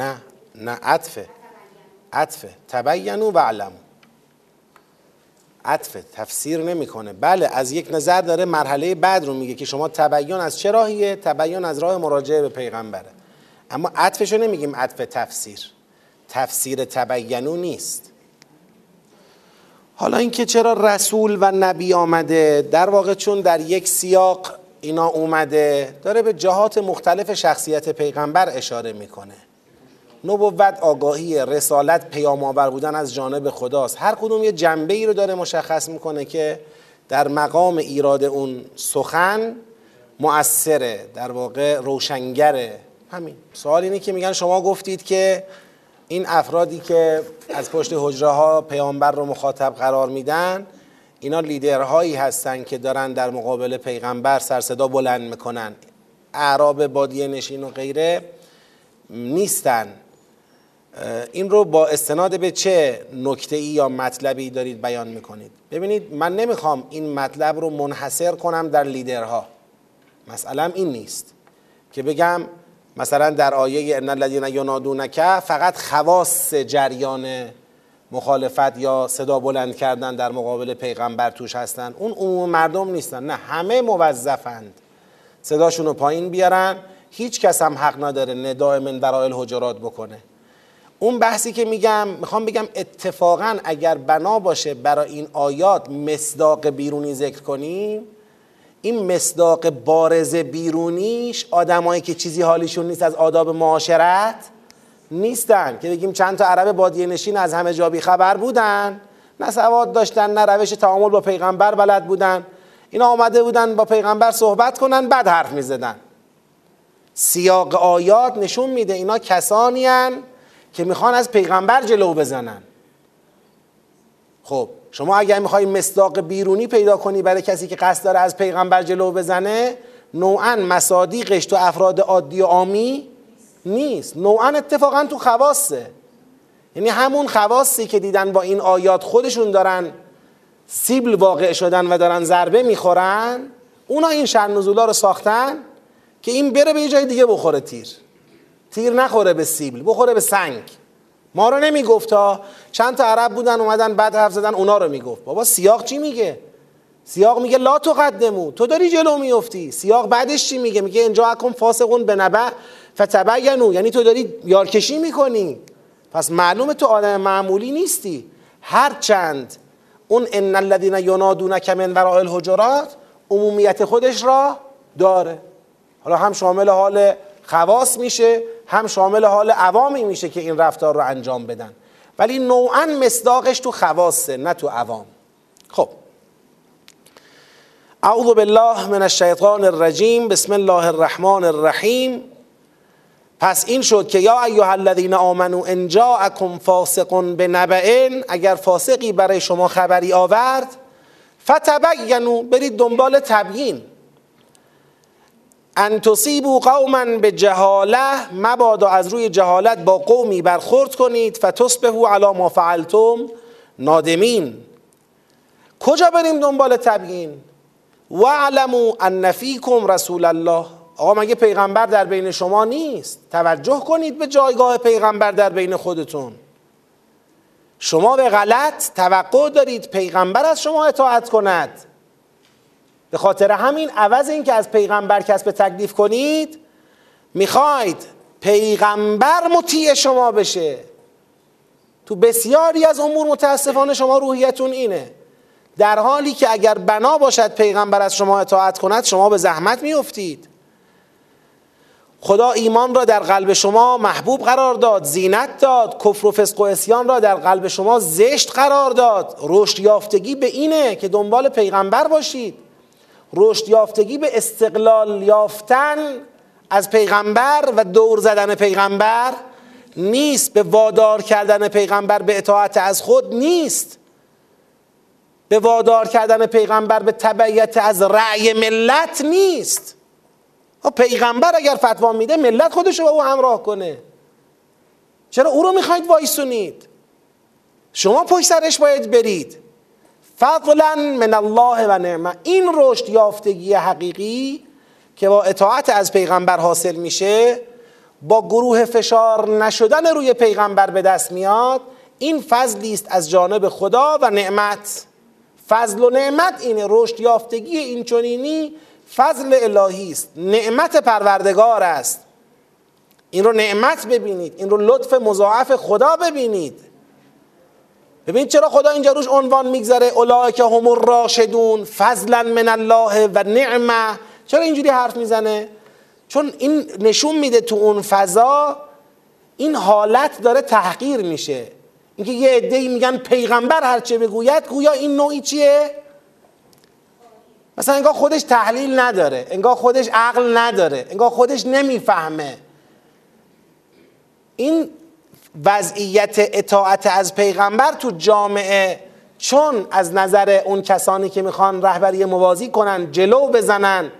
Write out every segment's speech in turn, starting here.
نه نه عطفه عطفه. تبینو و علمو عطف تفسیر نمی‌کنه. بله از یک نظر داره مرحله بعد رو میگه که شما تبین از چه راهیه؟ تبین از راه مراجعه به پیغمبره. اما عطفشو نمیگیم عطف تفسیر. تفسیر تبینو نیست. حالا اینکه چرا رسول و نبی آمده؟ در واقع چون در یک سیاق اینا اومده داره به جهات مختلف شخصیت پیغمبر اشاره می‌کنه. نبوت آگاهی رسالت پیام آور بودن از جانب خداست. هر کدوم یه جنبه ای رو داره مشخص می‌کنه که در مقام ایراد اون سخن مؤثره در واقع روشنگره. همین. سوال اینه که میگن شما گفتید که این افرادی که از پشت حجره ها پیامبر رو مخاطب قرار میدن اینا لیدرهایی هستن که دارن در مقابل پیغمبر سرصدا بلند می‌کنن. اعراب بادیه نشین و غیره نیستن. این رو با استناد به چه نکته ای یا مطلبی دارید بیان می‌کنید؟ ببینید من نمی‌خوام این مطلب رو منحصر کنم در لیدرها. مسئلم این نیست که بگم مثلا در آیه ان الذین ینادونک فقط خواص جریان مخالفت یا صدا بلند کردن در مقابل پیغمبر توش هستن. اون عموم مردم نیستن. نه همه موظفند. صداشون رو پایین بیارن. هیچ کس هم حق نداره ندای من برای الحجرات بکنه. اون بحثی که میگم می‌خوام بگم اتفاقا اگر بنا باشه برای این آیات مصداق بیرونی ذکر کنیم این مصداق بارز بیرونیش آدمایی که چیزی حالیشون نیست از آداب معاشرت نیستن. که بگیم چند تا عرب بادیه نشین از همه جا خبر بودن نه سواد داشتن نه روش تعامل با پیغمبر بلد بودن. اینا آمده بودن با پیغمبر صحبت کنن بعد حرف می‌زدن. سیاق آیات نشون میده اینا کسانی که می‌خوان از پیغمبر جلو بزنن. خب شما اگر می‌خوای مصداق بیرونی پیدا کنی برای کسی که قصد داره از پیغمبر جلو بزنه نوعا مصادیقش تو افراد عادی و عامی نیست. نوعا اتفاقا تو خواسته یعنی همون خواستی که دیدن با این آیات خودشون دارن سیبل واقع شدن و دارن ضربه می‌خورن اونا این شر نزولا رو ساختن که این بره به یه جای دیگه بخوره تیر. تیر نخوره به سیبل بخوره به سنگ. ما رو نمی‌گفت ها. چند تا عرب بودن اومدن بعد حرف زدن اونا رو می‌گفت. بابا سیاق چی میگه؟ سیاق میگه لا تقدمو. تو داری جلو میفتی. سیاق بعدش چی میگه؟ میگه اینجا اکن فاسقون به نبع فتبینو. یعنی تو داری یارکشی می‌کنی. پس معلومه تو آدم معمولی نیستی. هر چند اون ان الذين ینادونک من وراء الحجرات عمومیت خودش را داره. حالا هم شامل حال خواص میشه هم شامل حال عوامی میشه که این رفتار رو انجام بدن. ولی نوعا مصداقش تو خواصه نه تو عوام. خب. اعوذ بالله من الشیطان الرجیم. بسم الله الرحمن الرحیم. پس این شد که یا ایها الذین آمنو ان جاءکم فاسق بنبأ اگر فاسقی برای شما خبری آورد فتبینوا برید دنبال تبیین. ان تصیبوا قوما به جهاله مبادا از روی جهالت با قومی برخورد کنید فتصبحوا علی ما فعلتم نادمین. کجا بریم دنبال تبیین؟ واعلموا ان فیکم رسول الله. آقا مگه پیغمبر در بین شما نیست؟ توجه کنید به جایگاه پیغمبر در بین خودتون. شما به غلط توقع دارید پیغمبر از شما اطاعت کند. به خاطر همین عوض این که از پیغمبر کسب تکلیف کنید می‌خواید پیغمبر مطیع شما بشه. تو بسیاری از امور متاسفانه شما روحیتون اینه. در حالی که اگر بنا باشد پیغمبر از شما اطاعت کند شما به زحمت میافتید. خدا ایمان را در قلب شما محبوب قرار داد زینت داد کفر و فسق و اسیان را در قلب شما زشت قرار داد. رشد یافتگی به اینه که دنبال پیغمبر باشید. رشد یافتگی به استقلال یافتن از پیغمبر و دور زدن پیغمبر نیست به وادار کردن پیغمبر به اطاعت از خود نیست. به وادار کردن پیغمبر به تبعیت از رأی ملت نیست. خب پیغمبر اگر فتوا میده ملت خودش رو با او همراه کنه. چرا او رو می‌خواید وایسونید؟ شما پشت سرش باید برید. فضلا من الله و نعمه این رشد یافتگی حقیقی که با اطاعت از پیغمبر حاصل میشه با گروه فشار نشدن روی پیغمبر به دست میاد این فضلی است از جانب خدا و نعمت. فضل و نعمت اینه رشد یافتگی این چنینی فضل الهی است. نعمت پروردگار است. این رو نعمت ببینید. این رو لطف مضاعف خدا ببینید. ببینید چرا خدا اینجا روش عنوان می‌گذاره؟ اولئک هم الراشدون فضلا من الله و نعمه. چرا اینجوری حرف می‌زنه؟ چون این نشون میده تو اون فضا این حالت داره تحقیر میشه. اینکه یه عده‌ای میگن پیغمبر هرچه بگوید گویا این نوعی چیه؟ مثلا انگار خودش تحلیل نداره انگار خودش عقل نداره انگار خودش نمی‌فهمه. این وضعیت اطاعت از پیغمبر تو جامعه چون از نظر اون کسانی که می‌خوان رهبری موازی کنن جلو بزنن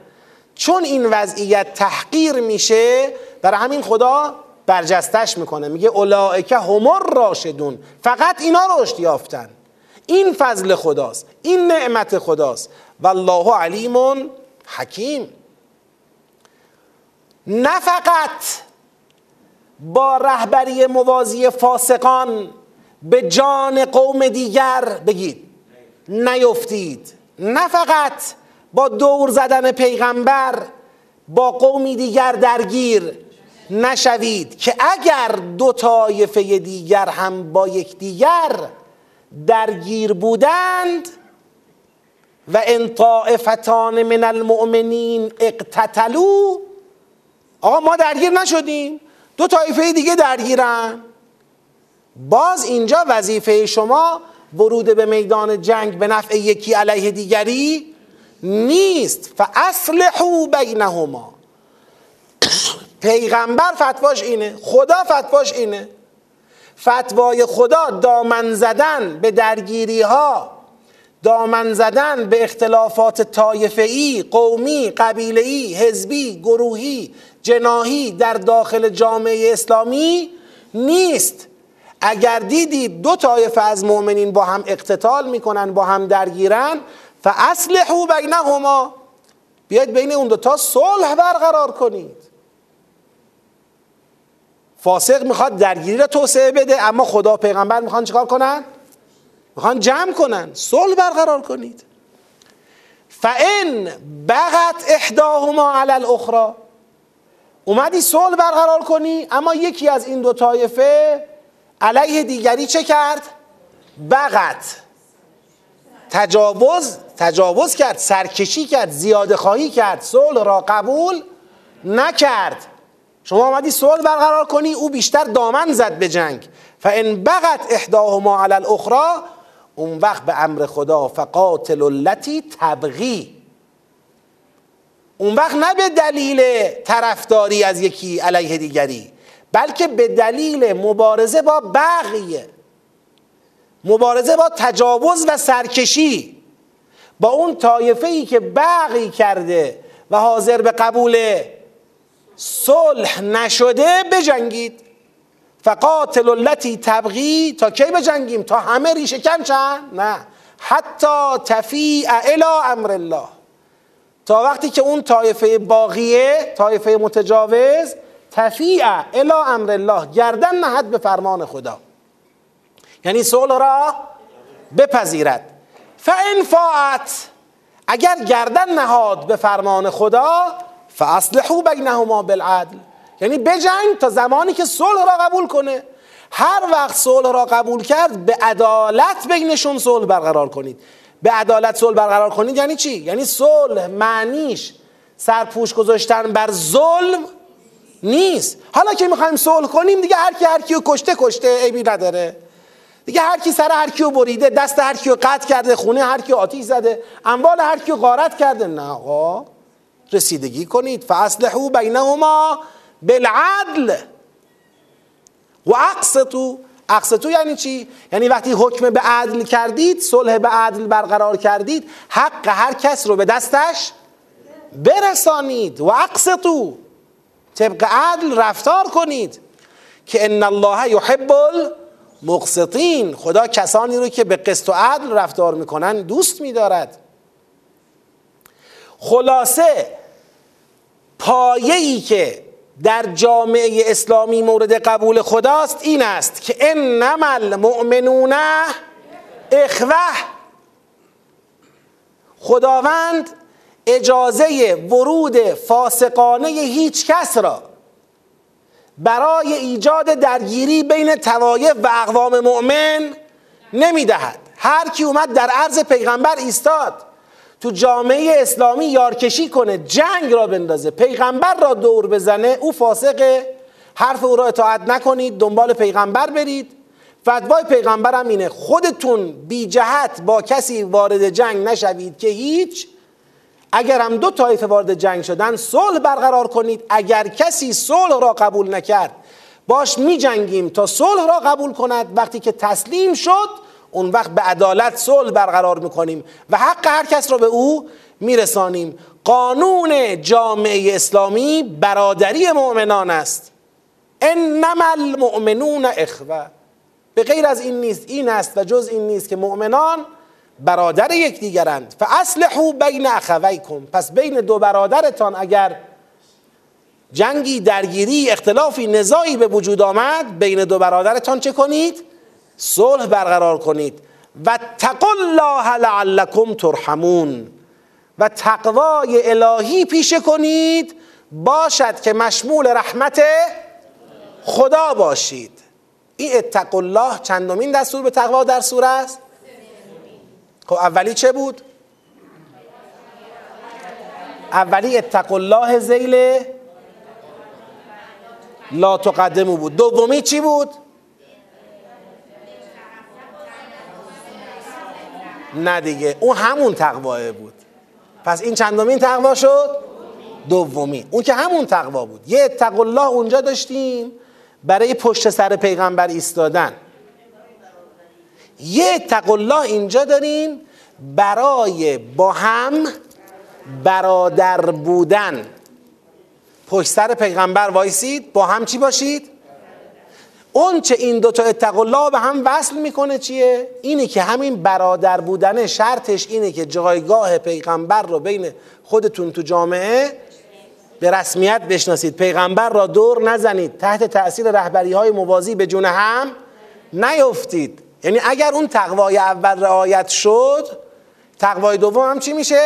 چون این وضعیت تحقیر میشه برای همین خدا برجستش می‌کنه. میگه اولائکه همر راشدون فقط اینا رشد یافتن. این فضل خداست. این نعمت خداست. والله علیم حکیم. نه فقط با رهبری موازی فاسقان به جان قوم دیگر بگید. نیفتید. نه فقط با دور زدن پیغمبر با قومی دیگر درگیر نشوید که اگر دو طایفه دیگر هم با یکدیگر درگیر بودند و ان طائفتان من المؤمنین اقتتلوا آقا ما درگیر نشدیم. دو طایفه دیگه درگیرن. باز اینجا وظیفه شما ورود به میدان جنگ به نفع یکی علیه دیگری نیست. فاصلحوا بینهما. پیغمبر فتواش اینه خدا فتواش اینه. فتوای خدا دامن زدن به درگیری ها دامن زدن به اختلافات طایفه‌ای، قومی، قبیله‌ای، حزبی، گروهی، جناهی در داخل جامعه اسلامی نیست. اگر دیدید دو طایفه از مؤمنین با هم اقتتال می‌کنن با هم درگیرن فاصلحوا بینهما. بیاید بین اون دوتا صلح برقرار کنید. فاسق می‌خواد درگیری را توسعه بده اما خدا پیغمبر می‌خوان چیکار کنن؟ می‌خوان جمع کنن. صلح برقرار کنید. فان بغت احداهما علی الاخرى اومدی صلح برقرار کنی اما یکی از این دو طایفه علیه دیگری چه کرد؟ بغت. تجاوز تجاوز کرد سرکشی کرد زیاده خواهی کرد صلح را قبول نکرد. شما آمدی صلح برقرار کنی او بیشتر دامن زد به جنگ. فان بغت احداهما علی الاخرى اون وقت به امر خدا فقاتل التي تبغی. اون وقت نه به دلیل طرفداری از یکی علیه دیگری بلکه به دلیل مبارزه با بغی مبارزه با تجاوز و سرکشی. با اون طایفه ای که بغی کرده و حاضر به قبول صلح نشده بجنگید. فقاتل التي تبغی تا کی بجنگیم؟ تا همه ریشه کن چند نه. حتی تفیع الی امر الله. تا وقتی که اون طایفه باقیه طایفه متجاوز تفیع الی امر الله گردن نهد به فرمان خدا. یعنی صلح را بپذیرد. فان فاعت اگر گردن نهاد به فرمان خدا فاصلحوا بینهما بالعدل. یعنی بجنگ تا زمانی که صلح را قبول کنه. هر وقت صلح را قبول کرد به عدالت بینشون صلح برقرار کنید. به عدالت صلح برقرار کنید یعنی چی؟ یعنی صلح معنیش سرپوش گذاشتن بر ظلم نیست. حالا که می‌خوایم صلح کنیم دیگه هر کی هر کیو کشته کشته عیبی نداره. دیگه هر کی سر هر کیو بریده دست هر کیو قطع کرده خونه هر کیو آتیش زده اموال هر کیو غارت کرده. نه آقا رسیدگی کنید. فأصلحوا بينهما بالعدل وأقسطوا أقسطوا یعنی چی؟ یعنی وقتی حکم به عدل کردید صلح به عدل برقرار کردید حق هر کس رو به دستش برسانید. و اقسطو طبق عدل رفتار کنید که ان الله یحب المقسطین. خدا کسانی رو که به قسط و عدل رفتار می‌کنن دوست میدارد. خلاصه پایه ای که در جامعه اسلامی مورد قبول خداست این است که انما المؤمنون اخوه. خداوند اجازه ورود فاسقانه هیچ کس را برای ایجاد درگیری بین توایف و اقوام مؤمن نمی‌دهد. هر کی اومد در عرض پیغمبر ایستاد تو جامعه اسلامی یارکشی کنه جنگ را بندازه پیغمبر را دور بزنه او فاسقه حرف او را اطاعت نکنید دنبال پیغمبر برید. فتوای پیغمبر هم اینه خودتون بی جهت با کسی وارد جنگ نشوید که هیچ. اگر هم دو طایفه وارد جنگ شدن صلح برقرار کنید. اگر کسی صلح را قبول نکرد باش می جنگیم تا صلح را قبول کند. وقتی که تسلیم شد اون وقت به عدالت صلح برقرار می‌کنیم و حق هر کس را به او میرسانیم. قانون جامعه اسلامی برادری مؤمنان است. انما المؤمنون اخوه به غیر از این نیست این است و جز این نیست که مؤمنان برادر یکدیگرند. فاصلحوا بین اخویکم. پس بین دو برادرتان اگر جنگی درگیری اختلافی نزاعی به وجود آمد بین دو برادرتان چه کنید؟ صلح برقرار کنید. و تقوا الله لعلکم ترحمون. و تقوای الهی پیشه کنید. باشد که مشمول رحمت خدا باشید. این اتق الله چندمین دستور به تقوا در سوره است؟ خب اولی چه بود؟ اولی اتق الله زیل لا تقدمو بود. دومی چی بود؟ نه دیگه. اون همون تقواه بود. پس این چندمین تقوا شد؟ دومی. اون که همون تقوا بود. یه اتق الله اونجا داشتیم برای پشت سر پیغمبر ایستادن. یه اتق الله اینجا داریم برای با هم برادر بودن. پشت سر پیغمبر وایسید. با هم چی باشید؟ اون چه این دوتا اتق الله به هم وصل می‌کنه چیه؟ اینه که همین برادر بودن شرطش اینه که جایگاه پیغمبر رو بین خودتون تو جامعه به رسمیت بشناسید پیغمبر را دور نزنید تحت تأثیر رهبری های موازی به جون هم نیفتید یعنی اگر اون تقوای اول رعایت شد تقوای دوم هم چی میشه؟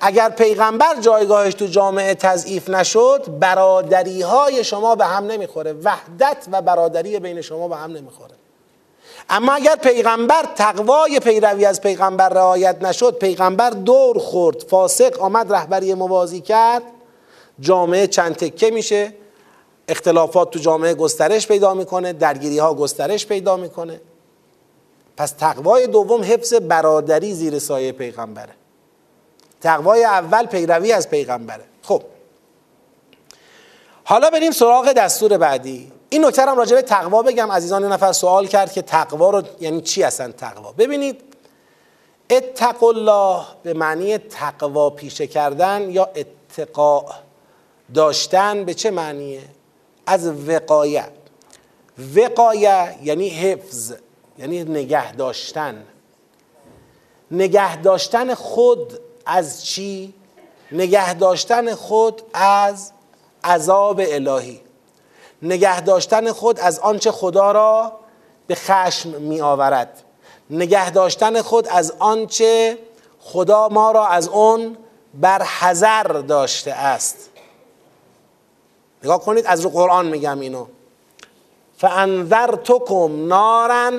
اگر پیغمبر جایگاهش تو جامعه تضعیف نشد برادری های شما به هم نمی‌خوره. وحدت و برادری بین شما به هم نمی‌خوره. اما اگر پیغمبر تقوای پیروی از پیغمبر رعایت نشد پیغمبر دور خورد فاسق آمد رهبری موازی کرد جامعه چند تکه میشه. اختلافات تو جامعه گسترش پیدا می‌کنه درگیری ها گسترش پیدا می‌کنه. پس تقوای دوم حفظ برادری زیر سایه پیغمبره. تقوای اول پیروی از پیغمبره. خب. حالا بریم سراغ دستور بعدی. این نکته راجع به تقوا بگم. عزیزان نفر سوال کرد که تقوا رو یعنی چی اصلا تقوا؟ ببینید اتق الله به معنی تقوا پیشه کردن یا اتقاء داشتن به چه معنیه؟ از وقایه وقایه یعنی حفظ یعنی نگه داشتن. نگه داشتن خود از چی؟ نگه داشتن خود از عذاب الهی. نگه داشتن خود از آنچه خدا را به خشم می آورد نگه داشتن خود از آنچه خدا ما را از اون بر حذر داشته است. نگاه کنید از رو قرآن میگم اینو. فانذرتکم نارا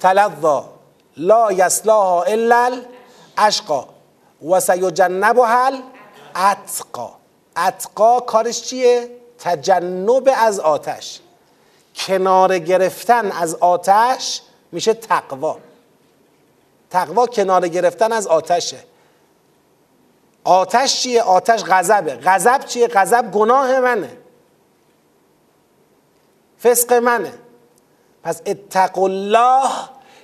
تلظا لا یسلاها الا الاشقا و سیجنبها اتقا اتقا کارش چیه؟ تجنب از آتش. کنار گرفتن از آتش میشه تقوا. تقوا کنار گرفتن از آتشه. آتش چیه؟ آتش غضبه. غضب چیه؟ غضب گناه منه. فسق منه. پس اتق الله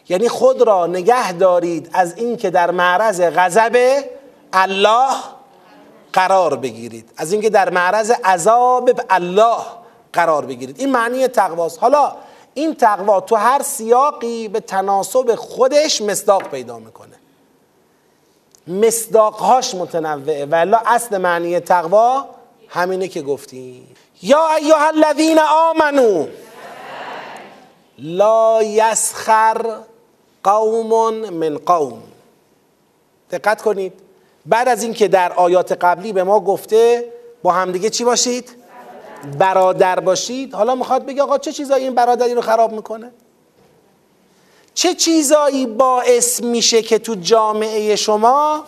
یعنی خود را نگه دارید از اینکه در معرض غضب الله قرار بگیرید. از اینکه در معرض عذاب الله قرار بگیرید. این معنی تقواست. حالا این تقوا تو هر سیاقی به تناسب خودش مصداق پیدا می‌کنه. مصداقهاش متنوعه. ولی اصل معنی تقوا همینه که گفتیم. یا ایها الذین آمنو لا یسخر قوم من قوم. دقت کنید. بعد از اینکه در آیات قبلی به ما گفته با همدیگه چی باشید؟ برادر باشید. حالا می‌خواد بگه آقا چه چیزایی این برادری رو خراب می‌کنه؟ چه چیزایی باعث میشه که تو جامعه شما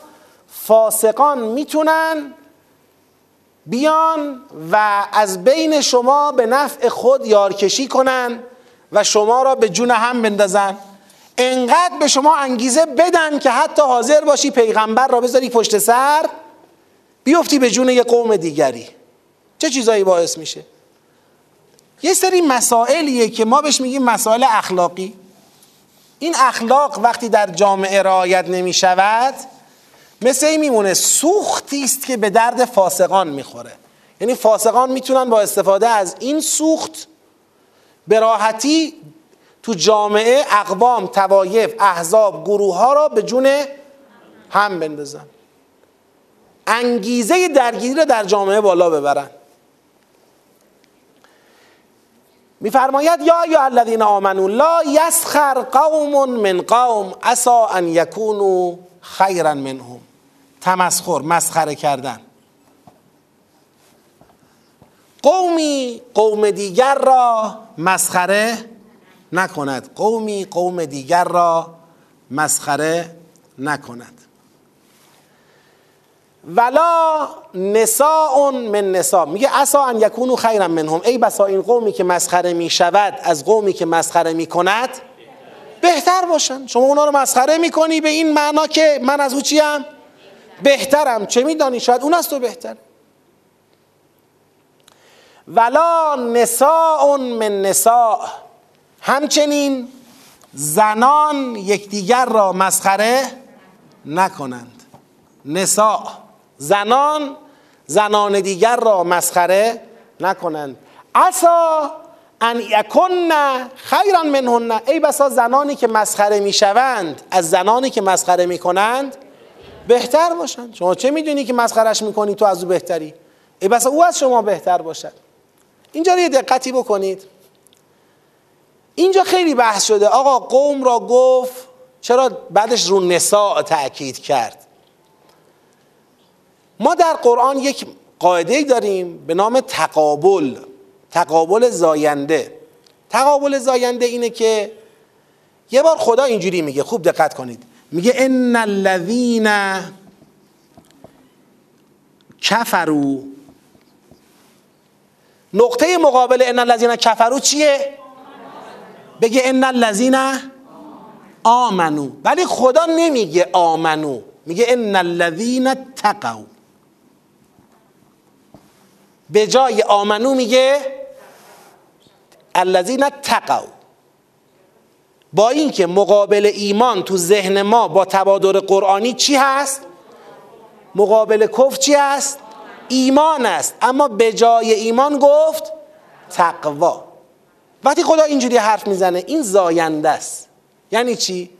فاسقان می‌تونن بیان و از بین شما به نفع خود یارکشی کنن و شما را به جون هم بندازن؟ انقدر به شما انگیزه بدن که حتی حاضر باشی پیغمبر را بذاری پشت سر بیفتی به جون یه قوم دیگری. چه چیزایی باعث میشه؟ یه سری مسائلیه که ما بهش میگیم مسائل اخلاقی. این اخلاق وقتی در جامعه رعایت نمی شود مثل این میمونه سوختی است که به درد فاسقان می‌خوره. یعنی فاسقان می‌تونن با استفاده از این سوخت به راحتی تو جامعه اقوام توایف احزاب گروه ها را به جون هم بندازن. انگیزه درگیری را در جامعه بالا ببرن. میفرماید یا یا الذین آمنو لا یسخر قوم من قوم عسا ان یکونوا خیرا منهم. تمسخر مسخره کردن. قومی قوم دیگر را مسخره نکند. قومی قوم دیگر را مسخره نکند. ولا نساء من نساء. میگه اسا ان یکونو خیرا منهم. ای بسا این قومی که مسخره می‌شود از قومی که مسخره می‌کند بهتر باشن. شما اونا رو مسخره می‌کنی به این معنا که من از او چیم؟ بهترم. چه میدانی؟ شاید اون از تو بهتر ولا نساء من نساء. همچنین زنان یکدیگر را مسخره نکنند. نساء زنان زنان دیگر را مسخره نکنند. عسا ان یکن خیرا منهن. ای بسا زنانی که مسخره می‌شوند از زنانی که مسخره می‌کنند بهتر باشند. شما چه می‌دونی که مسخرش می‌کنی تو از او بهتری؟ ای بسا او از شما بهتر باشد. اینجا یه دقتی بکنید. اینجا خیلی بحث شده. آقا قوم را گفت چرا بعدش رو نساء تأکید کرد؟ ما در قرآن یک قاعده داریم به نام تقابل تقابل زاینده. تقابل زاینده اینه که یه بار خدا اینجوری میگه خوب دقت کنید. میگه ان الذین کفروا. نقطه مقابل ان الذین کفروا چیه؟ بگه ان الذین آمنو. ولی خدا نمیگه آمنو. میگه ان الذین تقوا به جای آمنو میگه الذین تقوا با اینکه مقابل ایمان تو ذهن ما با تبادر قرآنی چی هست؟ مقابل کفر چی هست؟ ایمان است. اما به جای ایمان گفت تقوا. وقتی خدا اینجوری حرف می‌زنه این زاینده است. یعنی چی؟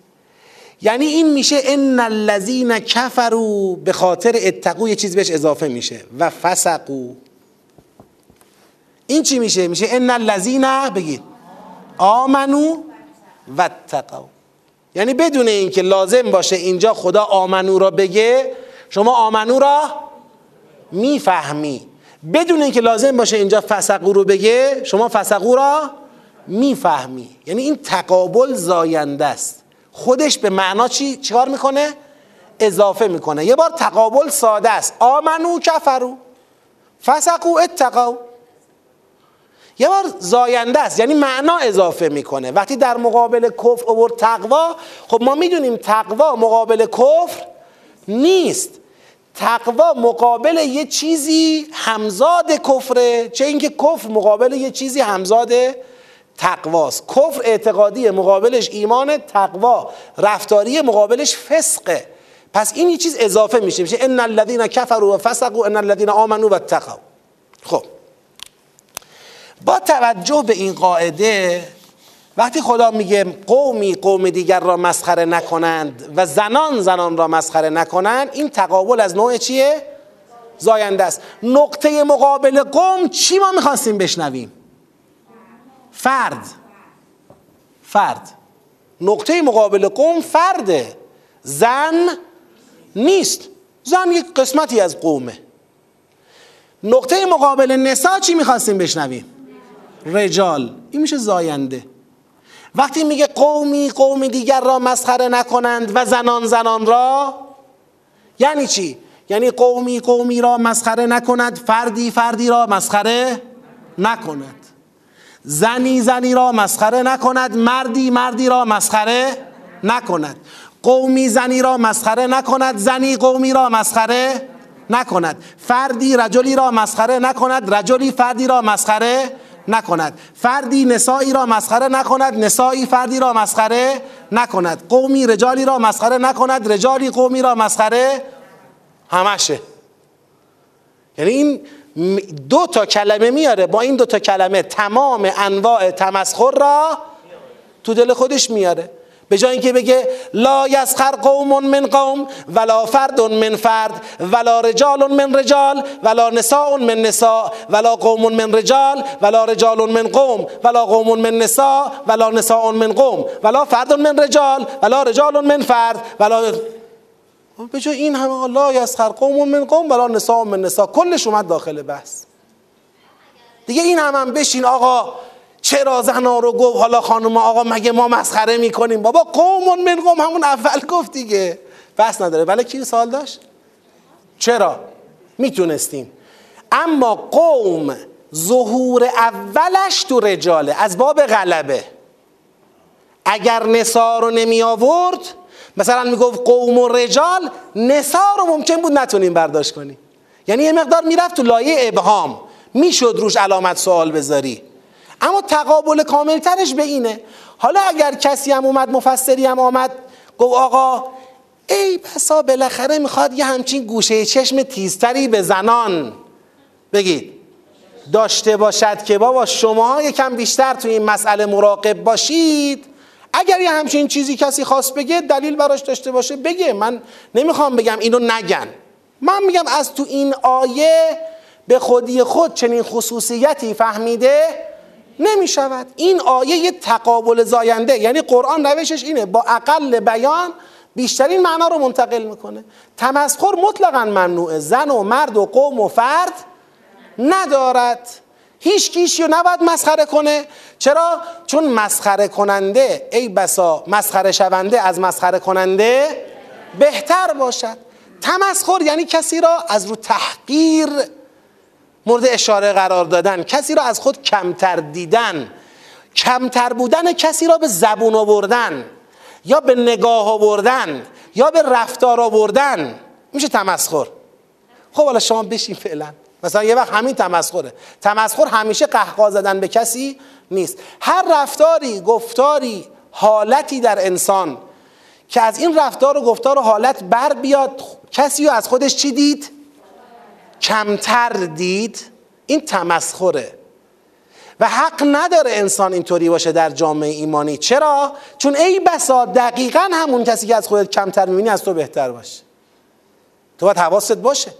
یعنی این میشه ان الذین کفروا به خاطر اتقو یه چیز بهش اضافه میشه. و فسقو این چی میشه؟ میشه ان الذین بگید. آمنو و تقو یعنی بدون اینکه لازم باشه اینجا خدا آمنو را بگه شما آمنو را می‌فهمی. بدون اینکه لازم باشه اینجا فسقو رو بگه شما فسقو را می‌فهمی. یعنی این تقابل زاینده است. خودش به معنا چی چیکار می‌کنه؟ اضافه می‌کنه. یه بار تقابل ساده است. آمنو کفرو فسقو اتقو یه بار زاینده است. یعنی معنا اضافه می‌کنه. وقتی در مقابل کفر اوورد تقوا خب ما می‌دونیم تقوا مقابل کفر نیست. تقوا مقابل یه چیزی همزاد کفره چه اینکه کفر مقابل یه چیزی همزاد تقواست کفر اعتقادی مقابلش ایمان تقوا رفتاری مقابلش فسقه. پس این یه چیز اضافه میشه میشه ان الذين كفروا وفسقوا ان الذين امنوا واتقوا. خب. با توجه به این قاعده وقتی خدا میگه قومی قوم دیگر را مسخره نکنند و زنان زنان را مسخره نکنند این تقابل از نوع چیه؟ زاینده است. نقطه مقابل قوم چی ما می‌خواستیم بشنویم؟ فرد. فرد. نقطه مقابل قوم فرده زن نیست. زن یک قسمتی از قومه. نقطه مقابل نسا چی می‌خواستیم بشنویم؟ رجال. این میشه زاینده. وقتی میگه قومی قوم دیگر را مسخره نکنند و زنان زنان را یعنی چی؟ یعنی قومی قومی را مسخره نکند فردی فردی را مسخره نکند. زنی زنی را مسخره نکند مردی مردی را مسخره نکند قومی زنی را مسخره نکند زنی قومی را مسخره نکند فردی رجلی را مسخره نکند رجلی فردی را مسخره نکند فردی نسایی را مسخره نکند نسایی فردی را مسخره نکند قومی رجالی را مسخره نکند رجالی قومی را مسخره همشه یعنی این دو تا کلمه میاره. با این دو تا کلمه تمام انواع تمسخر را تو دل خودش میاره. به جای اینکه بگه لا یسخر قوم من قوم ولا فرد من فرد ولا رجال من رجال ولا نساء من نساء ولا قوم من رجال ولا رجال من قوم ولا قوم من نساء ولا نساء من قوم ولا فرد من رجال ولا رجال من فرد ولا به جای این همه لا یسخر قوم من قوم ولا نساء من نساء. کلش اومد داخل بحث. دیگه این هم, هم بشین آقا چرا زنا رو گفت؟ حالا خانم آقا مگه ما مسخره می‌کنیم؟ بابا قوم من قوم همون اول گفت دیگه. بس نداره. ولی کی سوال داشت؟ چرا؟ می‌تونستیم. اما قوم ظهور اولش تو رجاله از باب غلبه. اگر نسا رو نمی آورد مثلا می‌گفت قوم و رجال نسا رو ممکن بود نتونیم برداشت کنیم. یعنی یه مقدار می‌رفت تو لایه ابهام. می‌شد روش علامت سوال بذاری. اما تقابل کاملترش به اینه. حالا اگر کسی هم اومد مفسری هم آمد گفت آقا ای بسا بالاخره می‌خواد یه همچین گوشه چشم تیزتری به زنان بگید. داشته باشد که بابا شما یکم بیشتر تو این مسئله مراقب باشید. اگر یه همچین چیزی کسی خواست بگه دلیل براش داشته باشه بگه. من نمی‌خوام بگم اینو نگن. من میگم از تو این آیه به خودی خود چنین خصوصیتی فهمیده نمی شود این آیه یه تقابل زاینده یعنی قرآن روشش اینه با اقل بیان بیشترین معنا رو منتقل می‌کنه. تمسخر مطلقا ممنوعه. زن و مرد و قوم و فرد ندارد. هیچ کیشی رو نباید مسخره کنه. چرا؟ چون مسخره کننده ای بسا مسخره شونده از مسخره کننده بهتر باشد. تمسخر یعنی کسی را از رو تحقیر مورد اشاره قرار دادن کسی را از خود کمتر دیدن کمتر بودن کسی را به زبون آوردن یا به نگاه آوردن یا به رفتار آوردن. میشه تمسخر. خب حالا شما بشین فعلا. مثلا یه وقت همین تمسخره. تمسخر همیشه قهقا زدن به کسی نیست. هر رفتاری گفتاری حالتی در انسان که از این رفتار و گفتار و حالت بر بیاد کسی رو از خودش چی دید؟ کمتر دید. این تمسخره. و حق نداره انسان اینطوری باشه در جامعه ایمانی. چرا؟ چون ای بسا دقیقا همون کسی که از خودت کمتر می‌بینی از تو بهتر باشه. تو باید حواست باشه.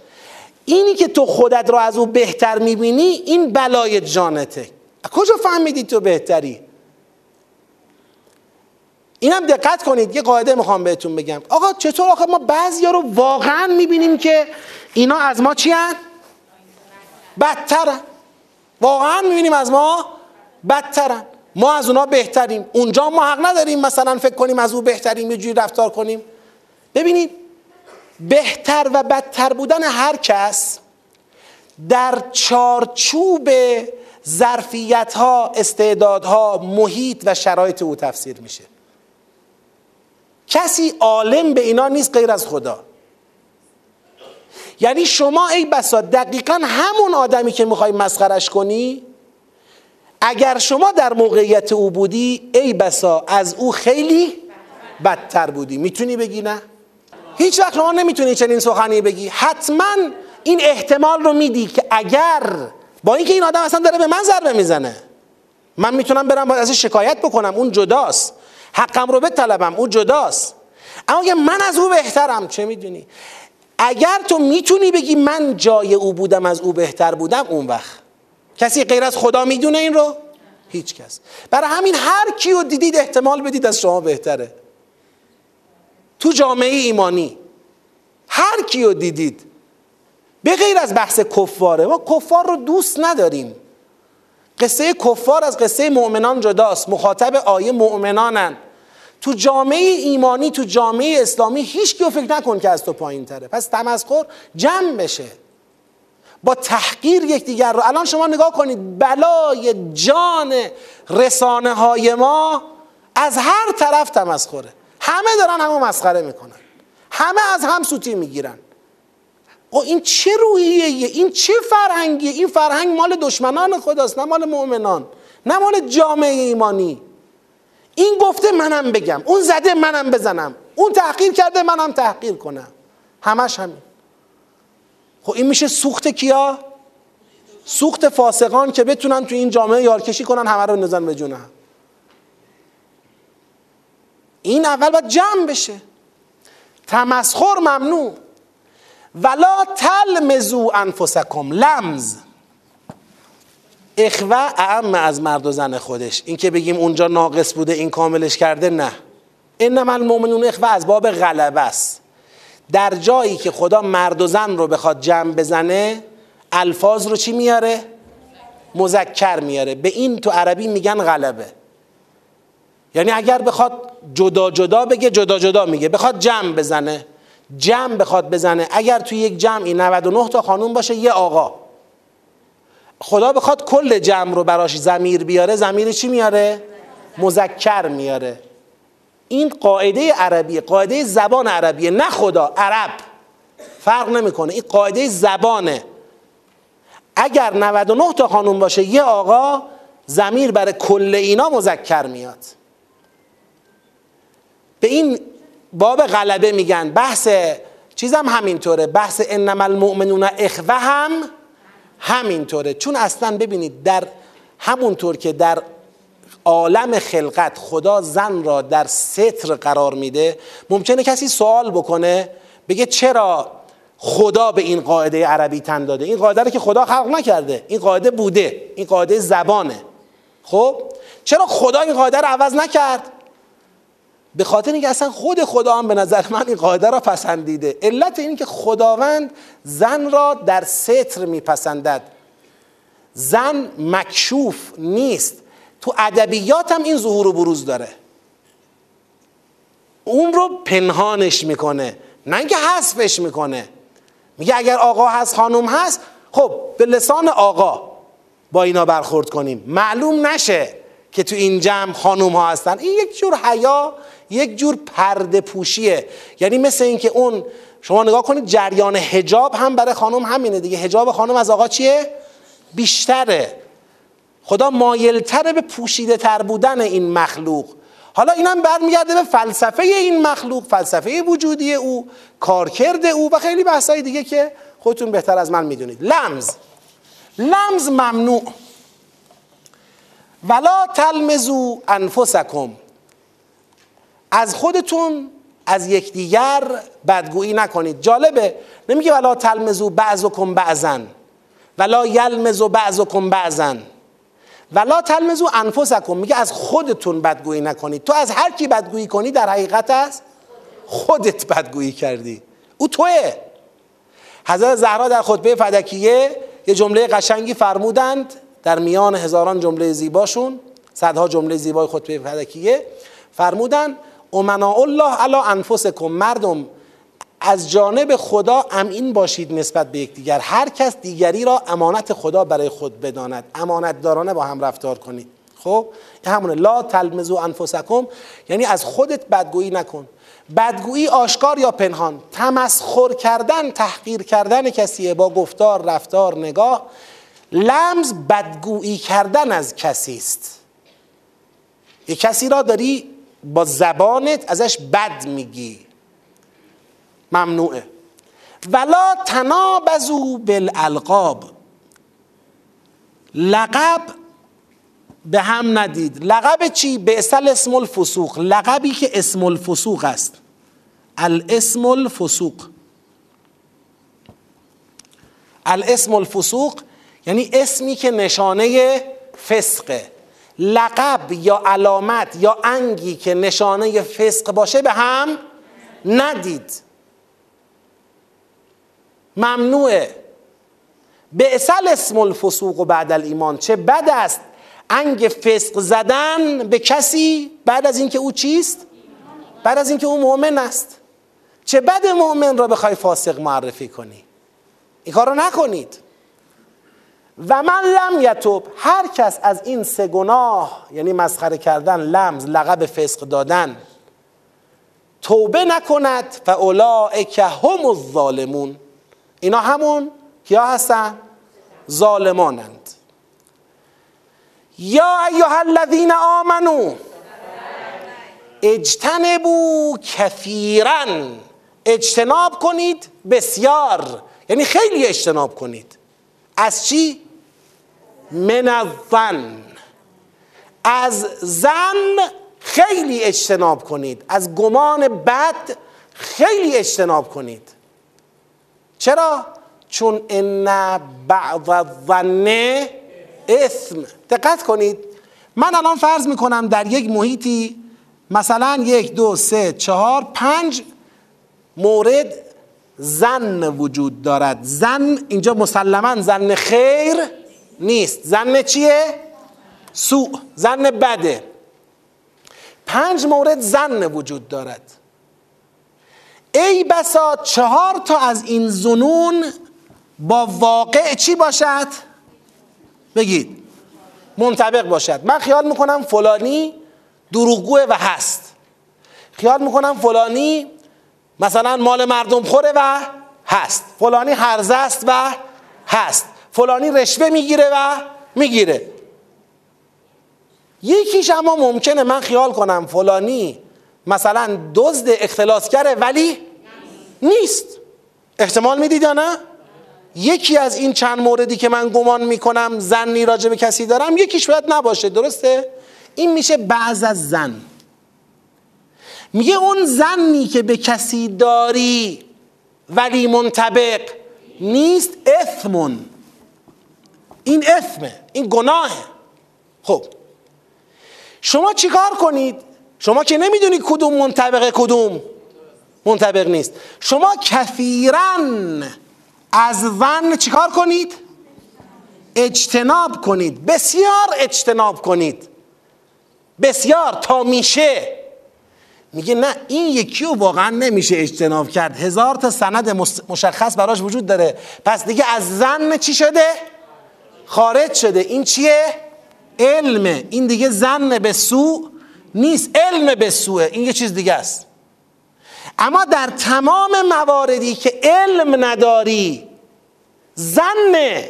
اینی که تو خودت رو از او بهتر می‌بینی این بلای جانته. کجا فهمیدی تو بهتری؟ اینم دقت کنید یه قاعده می‌خوام بهتون بگم. آقا چطور آخه ما بعضیا رو واقعا می‌بینیم که اینا از ما چی هن؟ بدترن. واقعا می‌بینیم از ما بدترن. ما از اونا بهتریم. اونجا ما حق نداریم مثلا فکر کنیم از او بهتریم یه جوری رفتار کنیم. ببینید بهتر و بدتر بودن هر کس در چارچوب ظرفیت ها استعدادها محیط و شرایط او تفسیر میشه. کسی عالم به اینا نیست غیر از خدا. یعنی شما ای بسا دقیقا همون آدمی که می‌خوای مسخرش کنی اگر شما در موقعیت او بودی ای بسا از او خیلی بدتر بودی. می‌تونی بگی نه؟ هیچ وقت شما نمی‌تونی چنین سخنی بگی. حتما این احتمال رو میدی که اگر با اینکه این آدم اصلا داره به من ضربه می‌زنه من می‌تونم برم ازش شکایت بکنم اون جداست. حقم رو بطلبم اون جداست. اما اگه من از او بهترم چه می‌دونی؟ اگر تو می‌تونی بگی من جای او بودم از او بهتر بودم اون وقت. کسی غیر از خدا می‌دونه این رو؟ هیچ کس. برای همین هر کیو دیدید احتمال بدید از شما بهتره. تو جامعه ایمانی. هر کیو دیدید. به غیر از بحث کفاره ما کفار رو دوست نداریم. قصه کفار از قصه مؤمنان جداست. مخاطب آیه مؤمنانن. تو جامعه ایمانی تو جامعه اسلامی هیچ کیو فکر نکن که از تو پایین تره. پس تمسخر جمع بشه. با تحقیر یکدیگر رو. الان شما نگاه کنید بلای جان رسانه های ما از هر طرف تمسخره. همه دارن همو مسخره می‌کنن. همه از هم سوتی می‌گیرن. او این چه روحیه؟ این چه فرهنگیه؟ این فرهنگ مال دشمنان خداست نه مال مؤمنان نه مال جامعه ایمانی. این گفته منم بگم اون زده منم بزنم اون تحقیر کرده منم تحقیر کنم. همش همین. خب این میشه سوخت کیا؟ سوخت فاسقان که بتونن تو این جامعه یارکشی کنن همه رو نزن به جونه این اول باید جمع بشه. تمسخر ممنوع. ولا تلمزو انفسکم لمز. اخوه اعم از مرد و زن خودش. این که بگیم اونجا ناقص بوده این کاملش کرده نه. انما المؤمنون اخوه از باب غلبه است. در جایی که خدا مرد و زن رو بخواد جمع بزنه الفاظ رو چی میاره؟ مذکر میاره. به این تو عربی میگن غلبه. یعنی اگر بخواد جدا جدا بگه جدا جدا میگه. بخواد جمع بزنه جمع بخواد بزنه. اگر تو یک جمعی 99 تا خانوم باشه یه آقا. خدا بخواد کل جمع رو براش زمیر بیاره زمیر چی میاره؟ مذکر میاره. این قاعده عربیه قاعده زبان عربیه نه خدا عرب. فرق نمی‌کنه. این قاعده زبانه. اگر 99 تا خانوم باشه یه آقا زمیر برای کل اینا مذکر میاد. به این باب غلبه میگن. بحث چیزم همینطوره. بحث انما المؤمنون اخوه هم همینطوره. چون اصلا ببینید در همونطور که در عالم خلقت خدا زن را در ستر قرار میده ممکنه کسی سوال بکنه بگه چرا خدا به این قاعده عربی تن داده؟ این قاعده رو که خدا خلق نکرده. این قاعده بوده. این قاعده زبانه. خب؟ چرا خدا این قاعده رو عوض نکرد؟ به خاطر اینکه اصلا خود خدا هم به نظر من این قاعده را پسندیده. علت این که خداوند زن را در ستر میپسندد. زن مکشوف نیست. تو ادبیات هم این ظهور و بروز داره. اون رو پنهانش می‌کنه. نه اینکه حذفش می‌کنه. میگه اگر آقا هست خانم هست خب به لسان آقا با اینا برخورد کنیم. معلوم نشه که تو این جمع خانوم ها هستن. این یک جور حیا یک جور پرده پوشیه. یعنی مثل اینکه اون شما نگاه کنید جریان هجاب هم برای خانم همینه دیگه. هجاب خانم از آقا چیه؟ بیشتره. خدا مایلتره به پوشیده تر بودن این مخلوق. حالا اینم برمیگرده به فلسفه این مخلوق فلسفه وجودی او کارکرد او و خیلی بحثای دیگه که خودتون بهتر از من می‌دونید. لمز. لمز ممنوع. ولا تلمزو انفسکم. از خودتون از یکدیگر بدگویی نکنید. جالبه نمیگه ولا تلمزو بعضکم بعضن ولا یلمزو بعضکم بعضن ولا تلمزو انفسکم میگه از خودتون بدگویی نکنید. تو از هر کی بدگویی کنی در حقیقت است خودت بدگویی کردی. او توه. حضرت زهرا در خطبه فدکیه یه جمله قشنگی فرمودند در میان هزاران جمله زیباشون صدها جمله زیبای خطبه فدکیه. فرمودند امنا الله علا انفسکم مردم از جانب خدا امین باشید نسبت به یکدیگر. هر کس دیگری را امانت خدا برای خود بداند. امانت دارانه با هم رفتار کنید. خب؟ این همونه. لا تلمزو انفسکم. یعنی از خودت بدگویی نکن. بدگویی آشکار یا پنهان. تمسخر کردن تحقیر کردن کسیه. با گفتار رفتار نگاه. لمز بدگویی کردن از کسی است. یک کسی را داری با زبانت ازش بد میگی. ممنوعه. ولا تنابزو بالالقاب. لقب به هم ندید. لقب چی؟ به اصل اسم الفسوق. لقبی که اسم الفسوق است. الاسم الفسوق. الاسم الفسوق یعنی اسمی که نشانه فسقه. لقب یا علامت یا انگی که نشانه فسق باشه به هم ندید. ممنوعه. به اصل اسم الفسوق و بعد الایمان. چه بد است انگ فسق زدن به کسی بعد از اینکه او چیست؟ بعد از اینکه او مؤمن است. چه بد مؤمن را بخوای فاسق معرفی کنی؟ این کار رو نکنید. و من لم یتوب هر کس از این سه گناه یعنی مسخره کردن لمز لقب فسق دادن توبه نکند فاولئک هم الظالمون. اینا همون کیا هستن؟ ظالمانند. یا ایها الذین آمنو اجتنبو کثیرا اجتناب کنید بسیار. یعنی خیلی اجتناب کنید. از چی؟ من الظن از زن خیلی اجتناب کنید. از گمان بد خیلی اجتناب کنید. چرا؟ چون ان بعض الظن اسم دقت کنید. من الان فرض می‌کنم در یک محیطی مثلا یک دو سه چهار پنج مورد زن وجود دارد. زن اینجا مسلما زن خیر نیست. زن چیه؟ سوء زن بده. پنج مورد زن وجود دارد. ای بسا چهار تا از این زنون با واقع چی باشد؟ بگید. منطبق باشد. من خیال می‌کنم فلانی دروغگوه و هست. خیال می‌کنم فلانی مثلا مال مردم خوره و هست. فلانی هرزه است و هست. فلانی رشوه می‌گیره و می‌گیره. یکیش اما ممکنه من خیال کنم فلانی مثلا دزد اختلاس کرده ولی نیست. احتمال می‌دید یا نه؟ یکی از این چند موردی که من گمان می‌کنم زنی راجع به کسی دارم یکیش باید نباشه درسته؟ این میشه بعض از زن. میگه اون زنی که به کسی داری ولی منطبق نیست اثمون. این اثمه این گناهه. خب. شما چیکار کنید؟ شما که نمی‌دونید کدوم منطبق کدوم منطبق نیست. شما کثیرن از ون چیکار کنید؟ اجتناب کنید. بسیار اجتناب کنید. بسیار تا میشه. میگه نه این یکی رو واقعا نمیشه اجتناب کرد. هزار تا سند مشخص براش وجود داره. پس دیگه از زن چی شده؟ خارج شده. این چیه؟ علمه. این دیگه زن به سو نیست. علم به سوه این یه چیز دیگه است. اما در تمام مواردی که علم نداری زن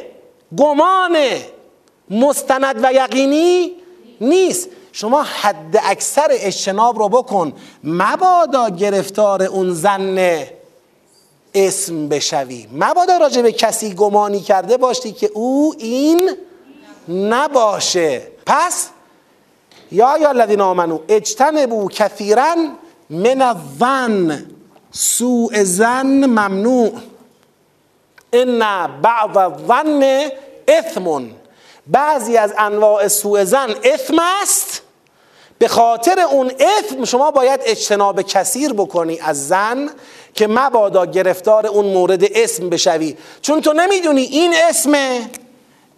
گمان مستند و یقینی نیست. شما حد اکثر اجتناب رو بکن. مبادا گرفتار اون زن اسم بشوی. مبادا راجع به کسی گمانی کرده باشی که او این نباشه. پس یا یا الذین آمنو اجتنبوا کثیرا من الظن سوء زن ممنوع. ان بعض الظن اثم. بعضی از انواع سوء زن اثم است. به خاطر اون اثم شما باید اجتناب کثیر بکنی از زن که مبادا گرفتار اون مورد اسم بشوی. چون تو نمی‌دونی این اسمه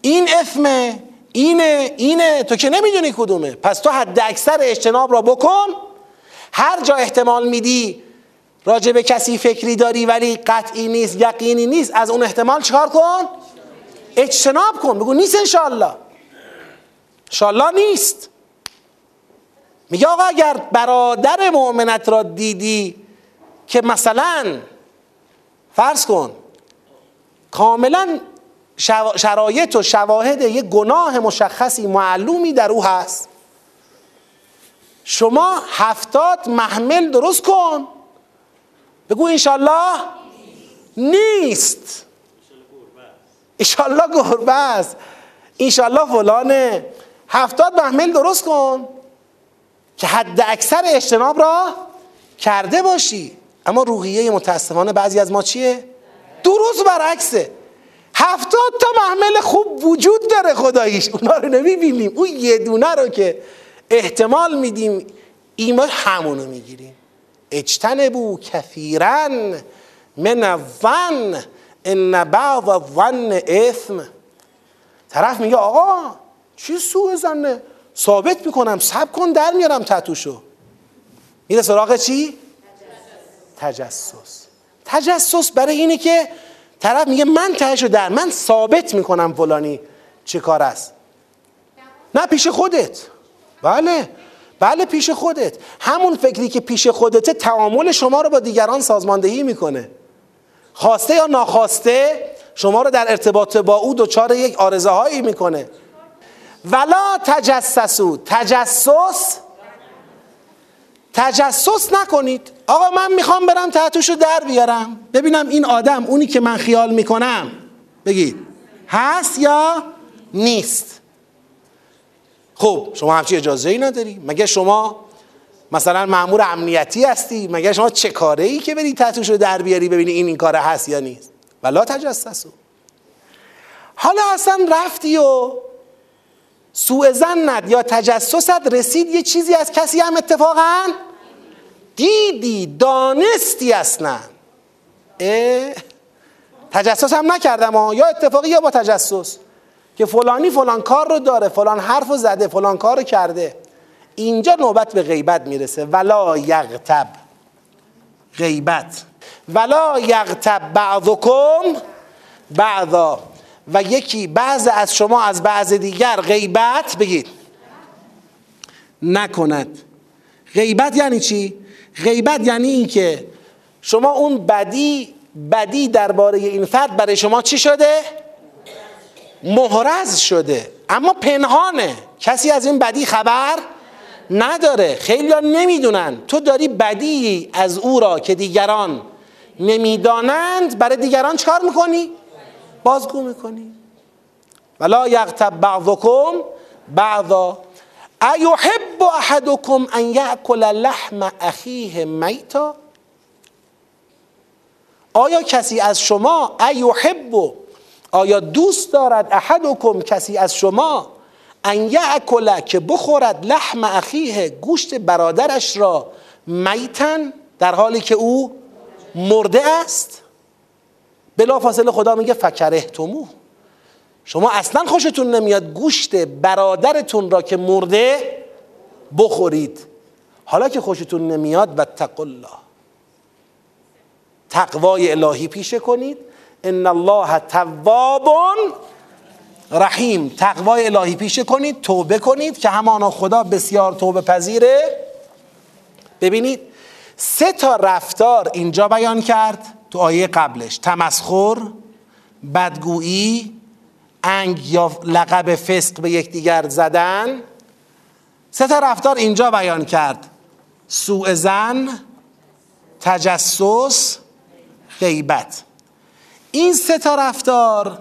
این اسمه اینه اینه. تو که نمی‌دونی کدومه. پس تو حد اکثر اجتناب را بکن. هر جا احتمال میدی راجع به کسی فکری داری ولی قطعی نیست یقینی نیست از اون احتمال چکار کن؟ اجتناب کن. بگو نیست انشالله انشالله نیست. میگه آقا اگر برادر مؤمنت را دیدی که مثلا فرض کن کاملا شرایط و شواهد یک گناه مشخصی معلومی در او هست. شما هفتاد محمل درست کن. بگو انشالله نیست. انشالله گربه است انشالله فلانه. هفتاد محمل درست کن. که حد اکثر اجتناب را کرده باشی. اما روحیه متاسفانه بعضی از ما چیه؟ درست برعکسه. هفتاد تا محمل خوب وجود داره خداییش. اونا رو نمی‌بینیم. اون یه دونه رو که احتمال میدیم ایمان همونو می‌گیریم. اجتنبو کثیرا من الظن ان بعض الظن اثم. طرف میگه آقا چی سوء زنه ثابت می‌کنم سب کن در میارم تتوشو. میره سراغ چی؟ تجسس. تجسس برای اینه که طرف میگه من تهشو در من ثابت می‌کنم فلانی چه کار است. نه پیش خودت. بله بله پیش خودت. همون فکری که پیش خودته تعامل شما رو با دیگران سازماندهی می‌کنه. خواسته یا ناخواسته شما رو در ارتباط با او دچار یک آرزه هایی می‌کنه. ولا تجسسو. تجسس تجسس نکنید. آقا من می‌خوام برم تحتوشو در بیارم. ببینم این آدم اونی که من خیال می‌کنم. بگید. هست یا نیست؟ خب شما همچی اجازه ای نداری. مگه شما مثلا مامور امنیتی هستی؟ مگه شما چه کاره ای که بری تحتوشو در بیاری ببینی این این کار هست یا نیست؟ ولا تجسسو حالا اصلا رفتی و سوء زند یا تجسست رسید یه چیزی از کسی هم اتفاقا دیدی دانستی اصلا. تجسس هم نکردم ها. یا اتفاقی یا با تجسس. که فلانی فلان کار رو داره فلان حرف رو زده فلان کار رو کرده. اینجا نوبت به غیبت می‌رسه. ولا یغتب. غیبت. ولا یغتب بعضکم بعضا. و یکی بعض از شما از بعض دیگر غیبت بگید. نکند. غیبت یعنی چی؟ غیبت یعنی اینکه شما اون بدی بدی درباره این فرد برای شما چی شده؟ محرز شده. اما پنهانه. کسی از این بدی خبر نداره. خیلی ها نمی‌دونن. تو داری بدی از او را که دیگران نمی‌دانند برای دیگران چکار می‌کنی؟ بازگو می‌کنی. ولا یغتب بعضکم بعضا. ایحب احدکم ان یاکل لحم اخیه میتا آیا کسی از شما ایحب آیا دوست دارد احدکم کسی از شما ان یاکل که بخورد لحم اخیه گوشت برادرش را میتن در حالی که او مرده است؟ بلا فاصله خدا میگه فکرهتمو شما اصلا خوشتون نمیاد گوشت برادرتون را که مرده بخورید. حالا که خوشتون نمیاد و الله. تقوای الهی پیشه کنید. ان الله تواب رحیم. تقوای الهی پیشه کنید توبه کنید که همانا خدا بسیار توبه پذیره. ببینید سه تا رفتار اینجا بیان کرد تو آیه قبلش. تمسخر بدگویی انگ یا لقب فسق به یکدیگر زدن سه تا رفتار اینجا بیان کرد. سوء زن تجسس غیبت. این سه تا رفتار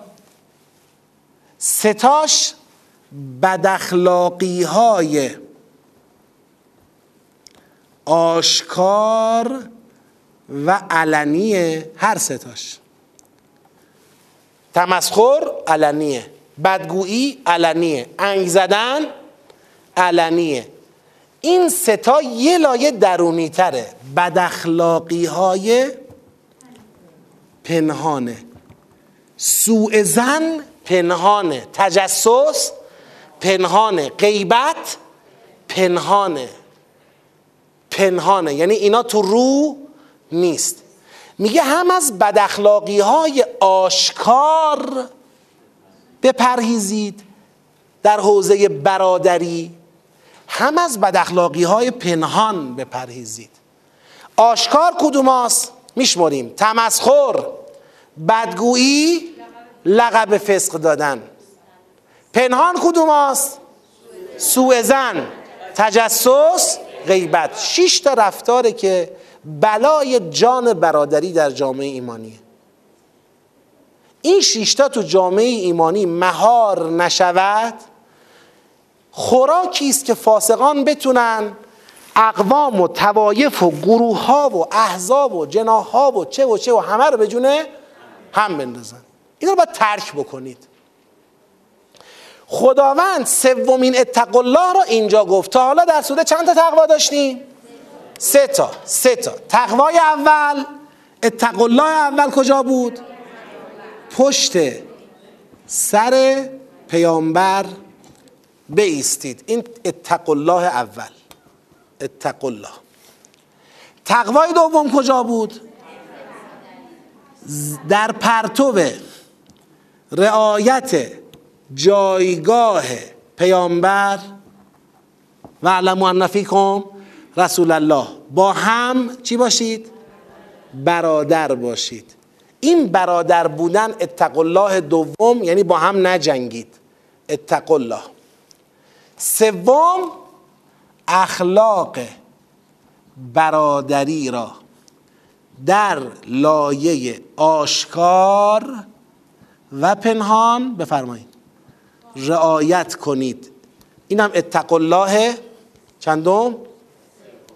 ستاش بداخلاقی های آشکار و علنیه هر ستاش تمسخر علنیه. بدگویی علنیه. انگ زدن علنیه. این ستا یه لایه درونی تره. بداخلاقی های پنهانه. سوء زن پنهانه. تجسس پنهانه. غیبت پنهانه. پنهانه. یعنی اینا تو رو نیست. میگه هم از بداخلاقی های آشکار بپرهیزید در حوزه برادری هم از بداخلاقی های پنهان بپرهیزید. آشکار کدوم است؟ میشمریم. تمسخر بدگویی لقب فسق دادن. پنهان کدوم است؟ سوء زن. تجسس غیبت. شش تا رفتاره که بلای جان برادری در جامعه ایمانیه این شیشتا تو جامعه ایمانی مهار نشود. خوراکی است که فاسقان بتونن اقوام و توایف و گروه ها و احزاب و جناح ها و چه و چه و همه رو به جونه هم بندازن. این رو باید ترک بکنید. خداوند سومین اتق الله را اینجا گفت. تا حالا در سوره چند تا تقوا داشتیم؟ سه تا سه تا. تقوای اول. اتق الله اول کجا بود؟ پشت سر پیامبر بیستید. این اتق الله اول. اتق الله تقوای دوم کجا بود؟ در پرتو رعایت جایگاه پیامبر. و علمو ان فیکم رسول الله با هم چی باشید؟ برادر باشید. این برادر بودن اتق الله دوم یعنی با هم نجنگید. اتق الله سوم اخلاق برادری را در لایه آشکار و پنهان بفرمایید. رعایت کنید. اینم اتق الله چندم؟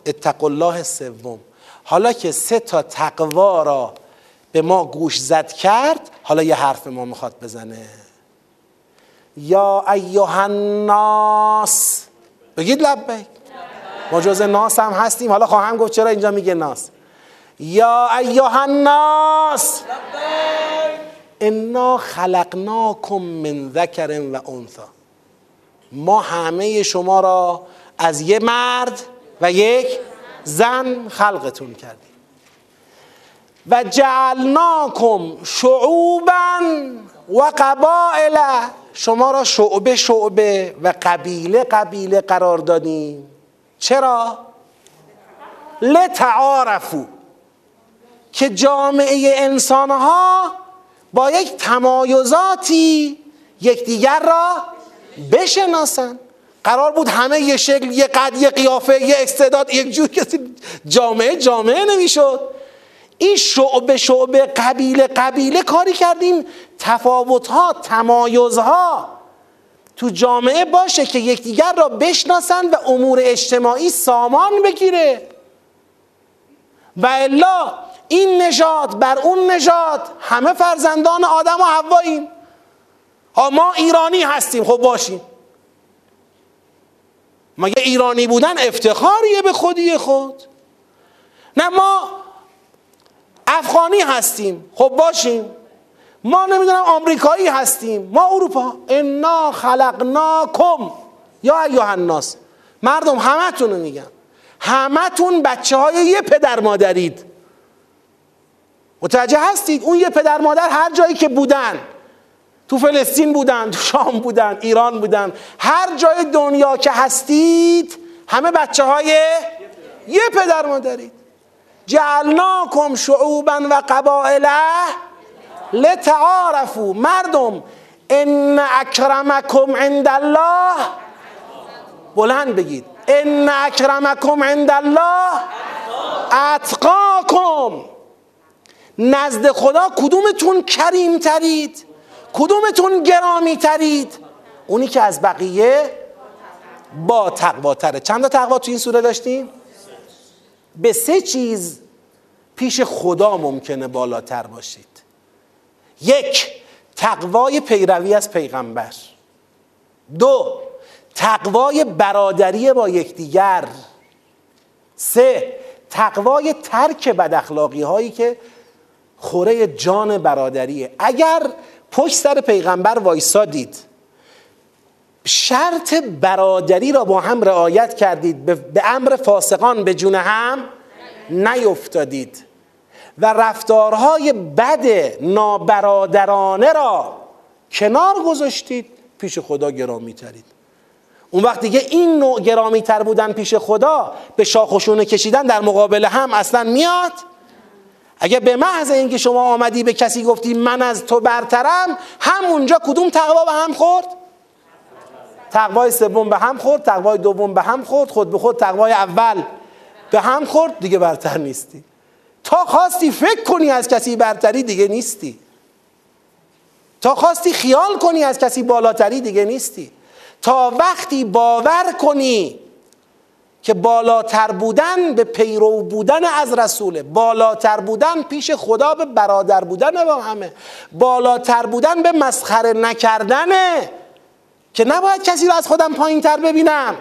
اتق الله سوم. حالا که سه تا تقوا را به ما گوش زد کرد حالا یه حرف ما می‌خواد بزنه. یا ایها الناس بگید لبیک. ما جز ناس هم هستیم. حالا خواهم گفت چرا اینجا میگه ناس. یا ایها الناس انا خلقناکم من ذکر و انثا ما همه شما را از یه مرد و یک زن خلقتون کردیم. و جعلناکم شعوبا و قبائل. شما را شعبه شعبه و قبیله قبیله قرار دادیم. چرا؟ لتعارفو که جامعه انسانها با یک تمایزاتی یکدیگر را بشناسن قرار بود همه یه شکل یه قد یه قیافه یه استعداد یک جور کسی جامعه جامعه نمی‌شد. این شعبه شعبه قبیله قبیله کاری کردیم. تفاوتها تمایزها تو جامعه باشه که یکدیگر را بشناسن و امور اجتماعی سامان بگیره. و الا این نژاد بر اون نژاد همه فرزندان آدم و حواییم ما ایرانی هستیم خب باشیم. مگه ایرانی بودن افتخاریه به خودی خود؟ نه ما افغانی هستیم خب باشیم. ما نمی‌دونم آمریکایی هستیم ما اروپا. انا خلقناکم. یا ایها الناس مردم همتون رو میگم همتون بچه های یه پدر مادرید. متوجه هستید؟ اون یه پدر مادر هر جایی که بودن. تو فلسطین بودن تو شام بودن ایران بودن. هر جای دنیا که هستید همه بچه های یه پدر مادرید. جعلناکم شعوبا و قبائله لتعارفو مردم ان اکرمکم عند الله بلند بگید. ان اکرمکم عند الله اتقاکم. نزد خدا کدومتون کریم ترید؟ کدومتون گرامی ترید؟ اونی که از بقیه با تقوا تره. چند تا تقوا تو این سوره داشتیم؟ به سه چیز پیش خدا ممکنه بالاتر باشید. یک تقوای پیروی از پیغمبر. دو تقوای برادری با یکدیگر. سه تقوای ترک بد اخلاقی هایی که خوره جان برادریه. اگر پشت سر پیغمبر وایسادید شرط برادری را با هم رعایت کردید. به امر فاسقان به جون هم نیفتادید و رفتارهای بد نابرادرانه را کنار گذاشتید پیش خدا گرامی ترید. اون وقت دیگه این نوع گرامی تر بودن پیش خدا به شاخشونه کشیدن در مقابل هم اصلا میاد. اگه به محض اینکه شما آمدی به کسی گفتی من از تو برترم همونجا کدوم تقوا به هم خورد؟ تقوای سوم به هم خورد تقوای دوم به هم خورد خود به خود تقوای اول به هم خورد دیگه برتر نیستی. تا خواستی فکر کنی از کسی برتری دیگه نیستی. تا خواستی خیال کنی از کسی بالاتری دیگه نیستی. تا وقتی باور کنی که بالاتر بودن به پیرو بودن از رسوله. بالاتر بودن پیش خدا به برادر بودن با همه. بالاتر بودن به مسخره نکردنه. که نباید کسی رو از خودم پایین تر ببینم.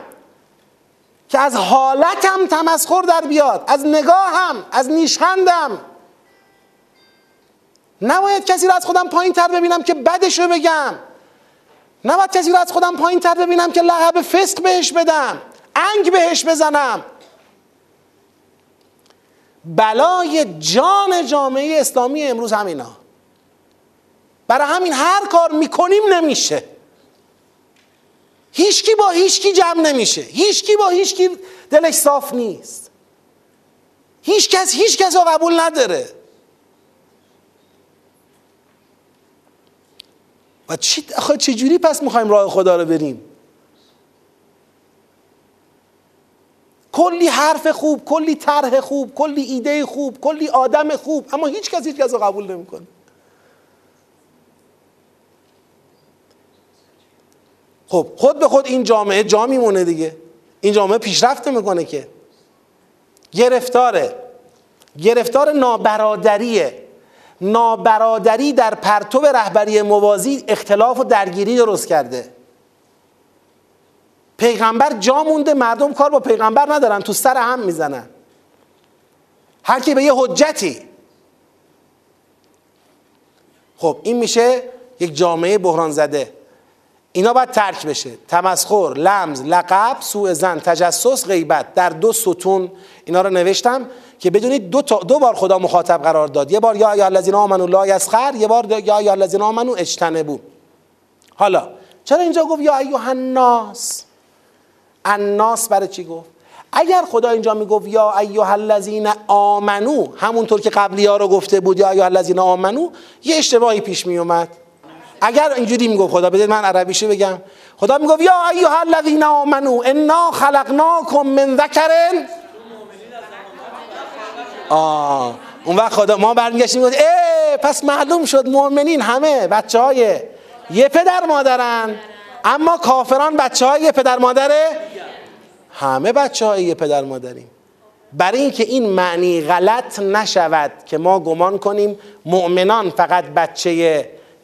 که از حالتم تمسخر در بیاد. از نگاهم از نیشخندم. نباید کسی رو از خودم پایین تر ببینم که بدش رو بگم. نباید کسی رو از خودم پایین تر ببینم که لقب فسق بهش بدم. انگ بهش بزنم. بلای جان جامعه اسلامی امروز همینا. برای همین هر کار می‌کنیم نمیشه. هیچکی با هیچکی جمع نمیشه. هیچکی با هیچکی دلش صاف نیست. هیچ کس هیچ کس رو قبول نداره. و چی چجوری پس می‌خوایم راه خدا رو بریم؟ کلی حرف خوب کلی طرح خوب کلی ایده خوب کلی آدم خوب اما هیچ کس هیچ کس قبول نمی‌کنه. خب خود به خود این جامعه جا میمونه دیگه. این جامعه پیشرفت می‌کنه که. گرفتاره. گرفتار نابرادریه. نابرادری در پرتو رهبری موازی اختلاف و درگیری درست کرده. پیغمبر جا مونده مردم کار با پیغمبر ندارن تو سر هم می‌زنن. هر کی به یه حجتی. خب این میشه یک جامعه بحران زده اینا باید ترک بشه. تمسخر لمز لقب سوء زن تجسس غیبت. در دو ستون اینا رو نوشتم که بدونید دو, تا دو بار خدا مخاطب قرار داد. یه بار یا یا الذین آمنو لا یسخر یه بار یا یا الذین آمنو اجتنبو حالا چرا اینجا گفت یا ایها الناس؟ الناس برای چی گفت؟ اگر خدا اینجا می‌گفت یا ایها الذین آمنو همونطور که قبلی ها رو گفته بود یا ایها الذین آمنو یه اشتباهی پیش می اومد. اگر اینجوری می‌گفت خدا بدید من عربیشو بگم. خدا می‌گفت یا ایها الذین آمنو انا خلقناکم من ذکر آه اون وقت خدا ما برمیگشتیم گفت ای پس معلوم شد مؤمنین همه بچه های یه پدر مادرن. اما کافران بچه های یه پدر مادره همه بچه های یه پدر مادریم. برای اینکه این معنی غلط نشود که ما گمان کنیم مؤمنان فقط بچه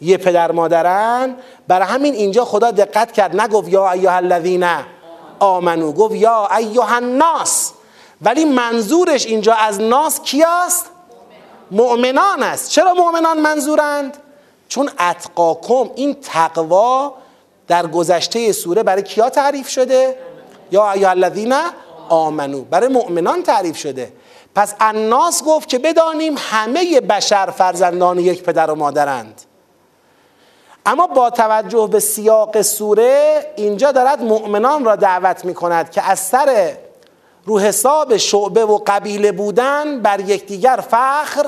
یه پدر مادرن برای همین اینجا خدا دقت کرد نگفت یا ایها الذین آمنو گفت یا ایها الناس. ولی منظورش اینجا از ناس کیاست؟ مؤمنان است. چرا مؤمنان منظورند؟ چون اتقاکم این تقوا در گذشته سوره برای کیا تعریف شده؟ یا ایها الذین آمنو. برای مؤمنان تعریف شده. پس الناس گفت که بدانیم همه بشر فرزندان یک پدر و مادرند. اما با توجه به سیاق سوره اینجا دارد مؤمنان را دعوت می کند که از سر رو حساب شعبه و قبیله بودن بر یکدیگر فخر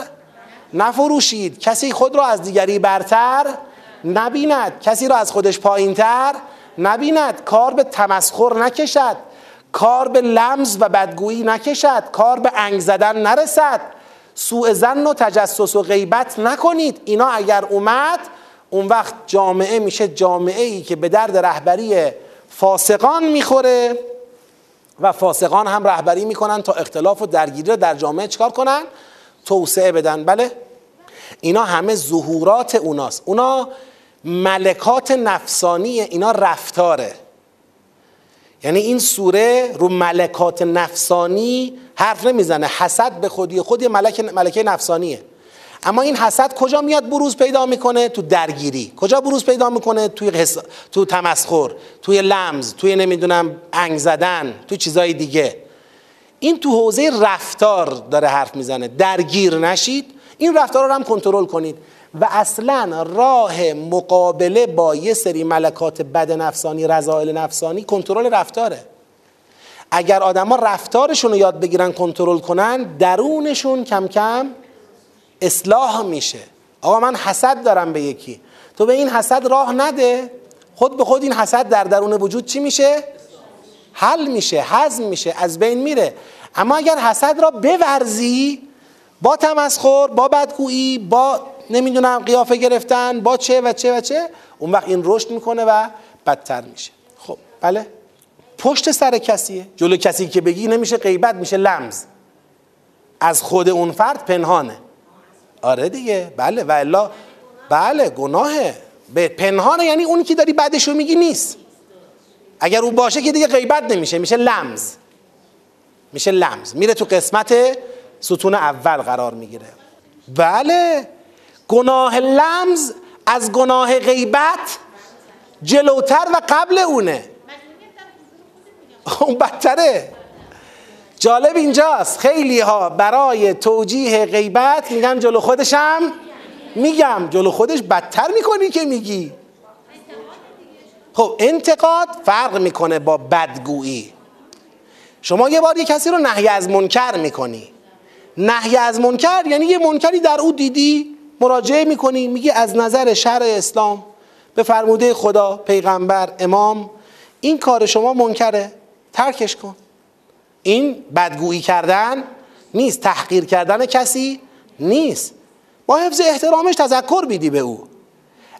نفروشید. کسی خود را از دیگری برتر نبیند. کسی را از خودش پایینتر نبیند کار به تمسخر نکشد. کار به لمز و بدگویی نکشد. کار به انگ زدن نرسد. سوء زن و تجسس و غیبت نکنید. اینا اگر اومد اون وقت جامعه میشه جامعه ای که به درد رهبری فاسقان می‌خوره و فاسقان هم رهبری می‌کنن تا اختلاف و درگیری رو در جامعه چکار کنن؟ توسعه بدن. بله. اینا همه ظهورات اوناست. اونا ملکات نفسانی اینا رفتاره. یعنی این سوره رو ملکات نفسانی حرف نمی‌زنه. حسد به خودی خود ملک ملکه نفسانیه. اما این حسد کجا میاد؟ بروز پیدا می‌کنه؟ تو درگیری. کجا بروز پیدا می‌کنه؟ توی حس... تو تمسخر توی لمز توی نمی‌دونم انگ زدن تو چیزای دیگه. این تو حوزه رفتار داره حرف می‌زنه. درگیر نشید. این رفتار رو هم کنترل کنید. و اصلا راه مقابله با یه سری ملکات بد نفسانی رضایل نفسانی کنترل رفتاره. اگر آدما رفتارشون رو یاد بگیرن کنترل کنن درونشون کم کم اصلاح میشه. آقا من حسد دارم به یکی. تو به این حسد راه نده. خود به خود این حسد در درون وجود چی میشه؟ حل میشه هضم میشه از بین میره. اما اگر حسد را بورزی با تمسخر با بدگویی با نمی‌دونم قیافه گرفتن با چه و چه و چه. اون وقت این رشد می‌کنه و بدتر میشه. خب بله. پشت سر کسیه. جلو کسی که بگی نمیشه غیبت میشه لمز. از خود اون فرد پنهانه. آره دیگه. بله و الا بله گناهه. به پنهانه یعنی اونی که داری بعدشو میگی نیست. اگر اون باشه که دیگه غیبت نمیشه میشه لمز. میشه لمز. میره تو قسمت ستون اول قرار می‌گیره. بله. گناه لمز از گناه غیبت جلوتر و قبل اونه. اون بدتره. جالب اینجاست. خیلی ها برای توجیه غیبت میگن جلو خودشم؟ میگم. جلو خودش بدتر می‌کنی که میگی. خب انتقاد فرق می‌کنه با بدگویی. شما یه بار یه کسی رو نهی از منکر می‌کنی. نهی از منکر یعنی یه منکری در او دیدی مراجعه می‌کنی میگی از نظر شرع اسلام به فرموده خدا پیغمبر امام این کار شما منکره. ترکش کن. این بدگویی کردن نیست تحقیر کردن کسی نیست. با حفظ احترامش تذکر بیدی به او.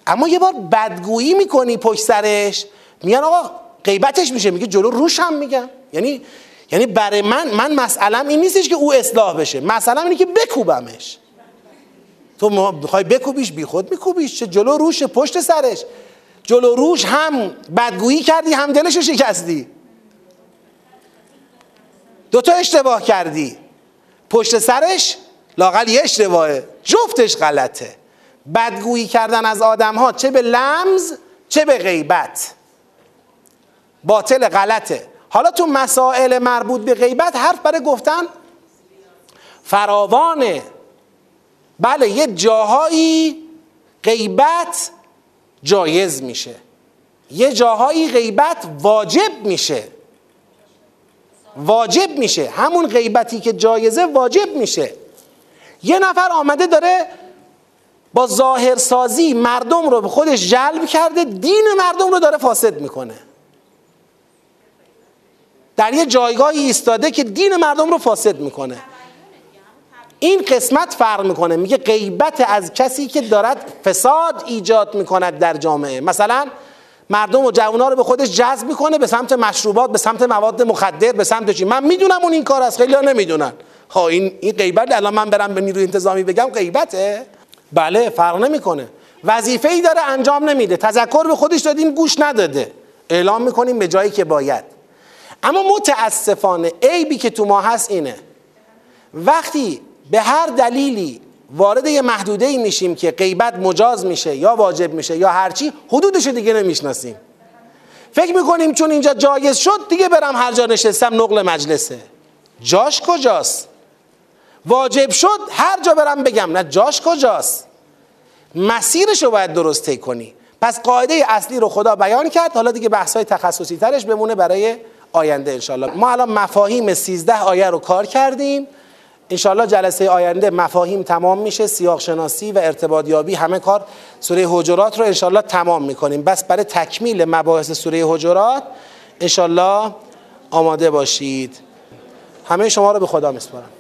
اما یه بار بدگویی می‌کنی پشت سرش میگن آقا غیبتش میشه میگه جلو روش هم میگم. یعنی یعنی برای من من مسئلم این نیستش که او اصلاح بشه مسئلم اینه که بکوبمش. تو می‌خوای بکوبیش بی خود میکوبیش چه جلو روش پشت سرش. جلو روش هم بدگویی کردی هم دلش رو شکستی. دوتا اشتباه کردی. پشت سرش لاقل یه اشتباهه. جفتش غلطه. بدگویی کردن از آدم ها چه به لمز چه به غیبت. باطل غلطه. حالا تو مسائل مربوط به غیبت حرف برای گفتن فراوانه. بله یه جاهایی غیبت جایز میشه. یه جاهایی غیبت واجب میشه. واجب میشه. همون غیبتی که جایزه واجب میشه. یه نفر آمده داره با ظاهرسازی مردم رو به خودش جلب کرده دین مردم رو داره فاسد می‌کنه. در یه جایگاهی ایستاده که دین مردم رو فاسد می‌کنه. این قسمت فرق می‌کنه. میگه غیبت از کسی که دارد فساد ایجاد می‌کند در جامعه. مثلا مردم و جوونا رو به خودش جذب می‌کنه به سمت مشروبات به سمت مواد مخدر به سمت چی. من می‌دونم اون این کار است خیلی ها نمی‌دونن. ها این این غیبت الان من برم به نیروی انتظامی بگم غیبته. بله فرق نمی‌کنه. وظیفه ای داره انجام نمیده. تذکر به خودش دادیم گوش نداده. اعلام می‌کنیم به جایی که باید. اما متاسفانه عیبی که تو ما هست اینه. وقتی به هر دلیلی وارد یه محدوده ای میشیم که غیبت مجاز میشه یا واجب میشه یا هرچی حدودش دیگه نمی‌شناسیم. فکر می‌کنیم چون اینجا جایز شد دیگه برم هر جا نشستم نقل مجلسه. جاش کجاست؟ واجب شد هر جا برم بگم نه جاش کجاست؟ مسیرش رو باید درست طی کنی. پس قاعده اصلی رو خدا بیان کرد حالا دیگه بحث های تخصصی ترش بمونه برای آینده انشالله ما الان مفاهیم 13 آیه رو کار کردیم. انشالله جلسه آینده مفاهیم تمام میشه سیاق شناسی و ارتباط یابی همه کار سوره حجرات رو انشالله تمام می‌کنیم. بس برای تکمیل مباحث سوره حجرات انشالله آماده باشید. همه شما رو به خدا میسپارم.